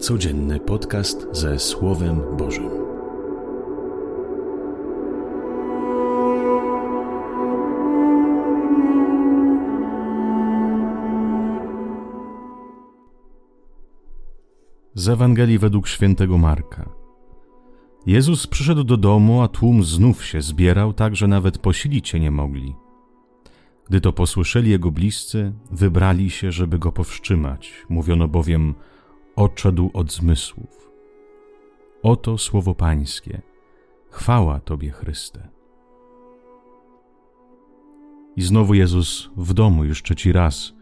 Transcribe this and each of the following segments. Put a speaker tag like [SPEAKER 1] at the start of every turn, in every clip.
[SPEAKER 1] Codzienny podcast ze Słowem Bożym. Z Ewangelii według świętego Marka. Jezus przyszedł do domu, a tłum znów się zbierał, tak że nawet posilić się nie mogli. Gdy to posłyszeli jego bliscy, wybrali się, żeby go powstrzymać. Mówiono bowiem, odszedł od zmysłów. Oto słowo Pańskie. Chwała Tobie, Chryste. I znowu Jezus w domu już trzeci raz.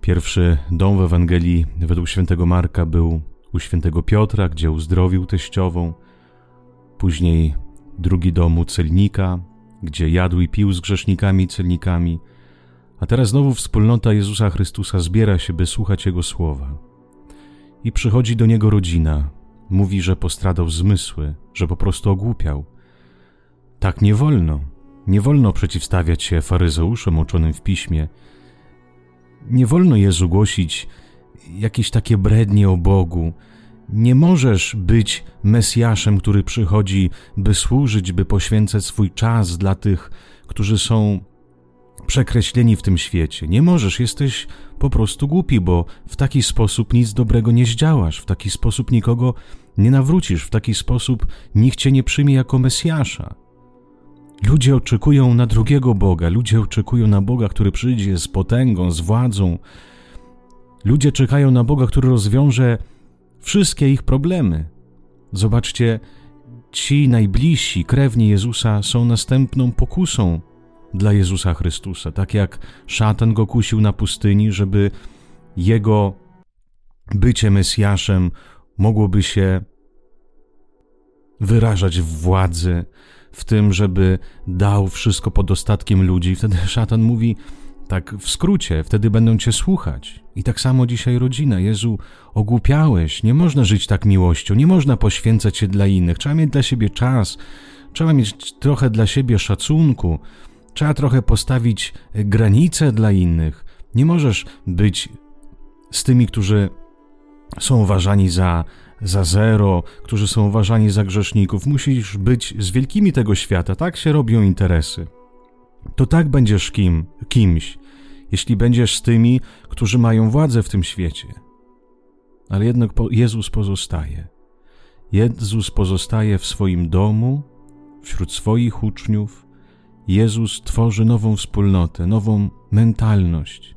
[SPEAKER 1] Pierwszy dom w Ewangelii według świętego Marka był u świętego Piotra, gdzie uzdrowił teściową. Później drugi dom u celnika, gdzie jadł i pił z grzesznikami i celnikami. A teraz znowu wspólnota Jezusa Chrystusa zbiera się, by słuchać Jego słowa. I przychodzi do niego rodzina. Mówi, że postradał zmysły, że po prostu ogłupiał. Tak nie wolno. Nie wolno przeciwstawiać się faryzeuszom uczonym w piśmie. Nie wolno Jezu głosić jakieś takie brednie o Bogu. Nie możesz być Mesjaszem, który przychodzi, by służyć, by poświęcać swój czas dla tych, którzy są przekreśleni w tym świecie. Nie możesz, jesteś po prostu głupi, bo w taki sposób nic dobrego nie zdziałasz, w taki sposób nikogo nie nawrócisz, w taki sposób nikt cię nie przyjmie jako Mesjasza. Ludzie oczekują na drugiego Boga, ludzie oczekują na Boga, który przyjdzie z potęgą, z władzą. Ludzie czekają na Boga, który rozwiąże wszystkie ich problemy. Zobaczcie, ci najbliżsi, krewni Jezusa są następną pokusą dla Jezusa Chrystusa. Tak jak szatan go kusił na pustyni, żeby jego bycie Mesjaszem mogłoby się wyrażać w władzy, w tym, żeby dał wszystko pod ostatkiem ludzi. Wtedy szatan mówi, tak w skrócie, wtedy będą cię słuchać. I tak samo dzisiaj rodzina. Jezu, ogłupiałeś, nie można żyć tak miłością, nie można poświęcać się dla innych. Trzeba mieć dla siebie czas, trzeba mieć trochę dla siebie szacunku, trzeba trochę postawić granice dla innych. Nie możesz być z tymi, którzy są uważani za, za zero, którzy są uważani za grzeszników. Musisz być z wielkimi tego świata. Tak się robią interesy. To tak będziesz kim, kimś, jeśli będziesz z tymi, którzy mają władzę w tym świecie. Ale jednak Jezus pozostaje. Jezus pozostaje w swoim domu, wśród swoich uczniów. Jezus tworzy nową wspólnotę, nową mentalność.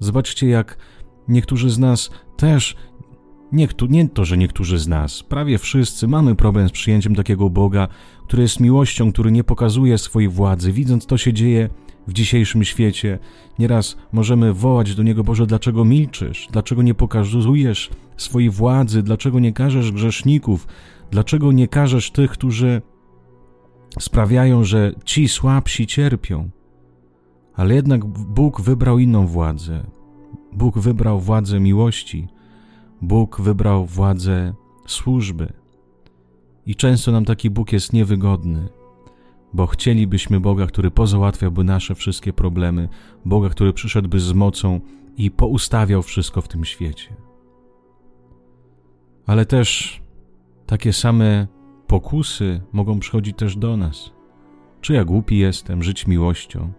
[SPEAKER 1] Zobaczcie, jak niektórzy z nas też, nie, nie to, że niektórzy z nas, prawie wszyscy mamy problem z przyjęciem takiego Boga, który jest miłością, który nie pokazuje swojej władzy. Widząc to się dzieje w dzisiejszym świecie, nieraz możemy wołać do Niego, Boże, dlaczego milczysz? Dlaczego nie pokazujesz swojej władzy? Dlaczego nie każesz grzeszników? Dlaczego nie każesz tych, którzy sprawiają, że ci słabsi cierpią? Ale jednak Bóg wybrał inną władzę. Bóg wybrał władzę miłości. Bóg wybrał władzę służby. I często nam taki Bóg jest niewygodny, bo chcielibyśmy Boga, który pozałatwiałby nasze wszystkie problemy, Boga, który przyszedłby z mocą i poustawiał wszystko w tym świecie. Ale też takie same pokusy mogą przychodzić też do nas. Czy ja głupi jestem żyć miłością?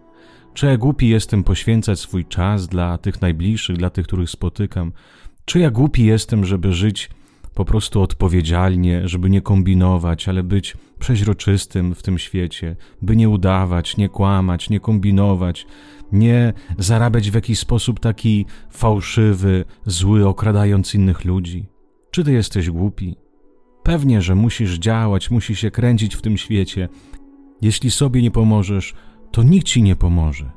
[SPEAKER 1] Czy ja głupi jestem poświęcać swój czas dla tych najbliższych, dla tych, których spotykam? Czy ja głupi jestem, żeby żyć po prostu odpowiedzialnie, żeby nie kombinować, ale być przeźroczystym w tym świecie, by nie udawać, nie kłamać, nie kombinować, nie zarabiać w jakiś sposób taki fałszywy, zły, okradając innych ludzi. Czy ty jesteś głupi? Pewnie, że musisz działać, musisz się kręcić w tym świecie. Jeśli sobie nie pomożesz, to nikt ci nie pomoże.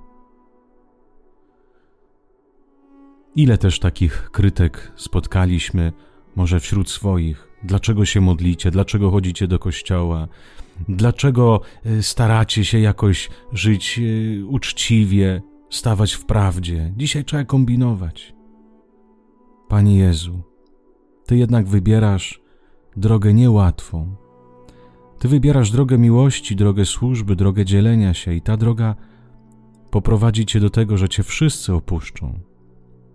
[SPEAKER 1] Ile też takich krytek spotkaliśmy, może wśród swoich. Dlaczego się modlicie? Dlaczego chodzicie do kościoła? Dlaczego e, staracie się jakoś żyć e, uczciwie, stawać w prawdzie? Dzisiaj trzeba kombinować. Panie Jezu, Ty jednak wybierasz drogę niełatwą. Ty wybierasz drogę miłości, drogę służby, drogę dzielenia się, i ta droga poprowadzi Cię do tego, że Cię wszyscy opuszczą,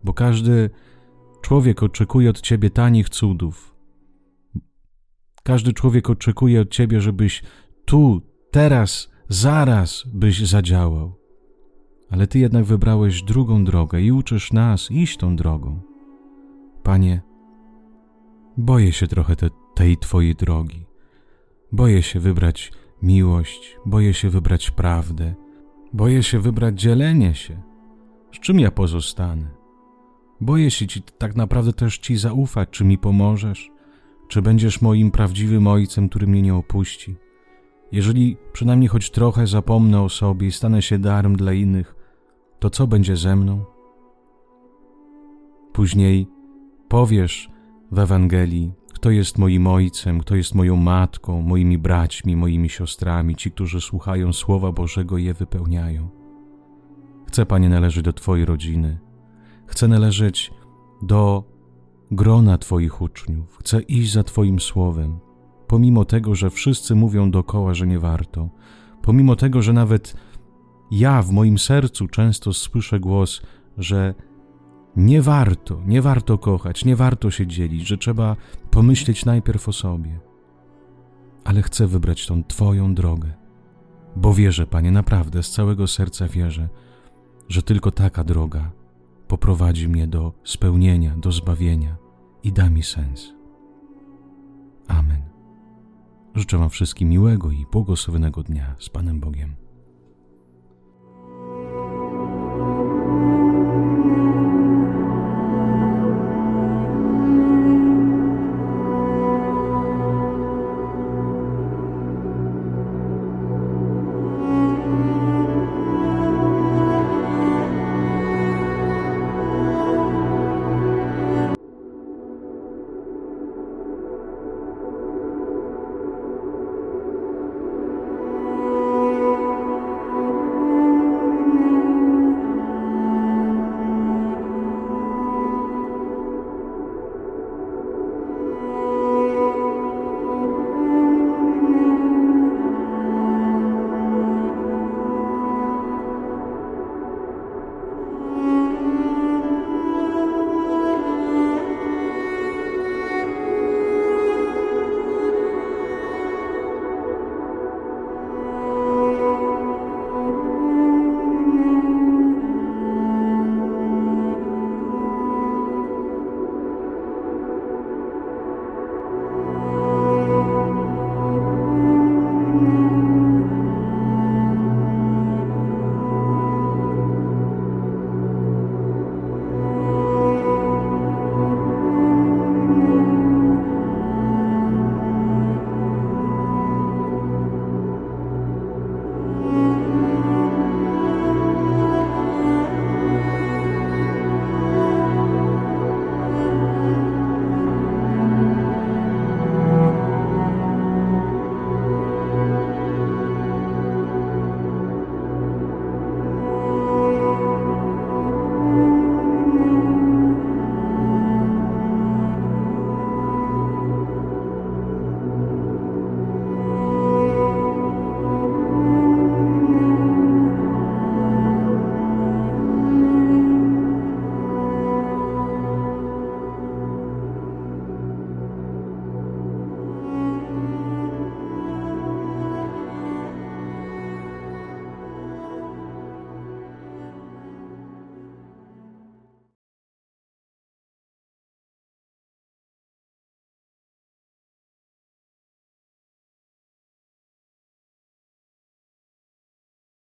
[SPEAKER 1] bo każdy człowiek oczekuje od ciebie tanich cudów. Każdy człowiek oczekuje od ciebie, żebyś tu, teraz, zaraz byś zadziałał. Ale ty jednak wybrałeś drugą drogę i uczysz nas iść tą drogą. Panie, boję się trochę te, tej twojej drogi. Boję się wybrać miłość, boję się wybrać prawdę, boję się wybrać dzielenie się. Z czym ja pozostanę? Boję się ci tak naprawdę też ci zaufać, czy mi pomożesz, czy będziesz moim prawdziwym ojcem, który mnie nie opuści. Jeżeli przynajmniej choć trochę zapomnę o sobie i stanę się darem dla innych, to co będzie ze mną? Później powiesz w Ewangelii, kto jest moim ojcem, kto jest moją matką, moimi braćmi, moimi siostrami, ci, którzy słuchają Słowa Bożego i je wypełniają. Chcę, Panie, należeć do Twojej rodziny. Chcę należeć do grona Twoich uczniów. Chcę iść za Twoim Słowem. Pomimo tego, że wszyscy mówią dookoła, że nie warto, pomimo tego, że nawet ja w moim sercu często słyszę głos, że nie warto, nie warto kochać, nie warto się dzielić, że trzeba pomyśleć najpierw o sobie. Ale chcę wybrać tą Twoją drogę, bo wierzę, Panie, naprawdę z całego serca wierzę, że tylko taka droga poprowadzi mnie do spełnienia, do zbawienia i da mi sens. Amen. Życzę Wam wszystkim miłego i błogosławionego dnia z Panem Bogiem.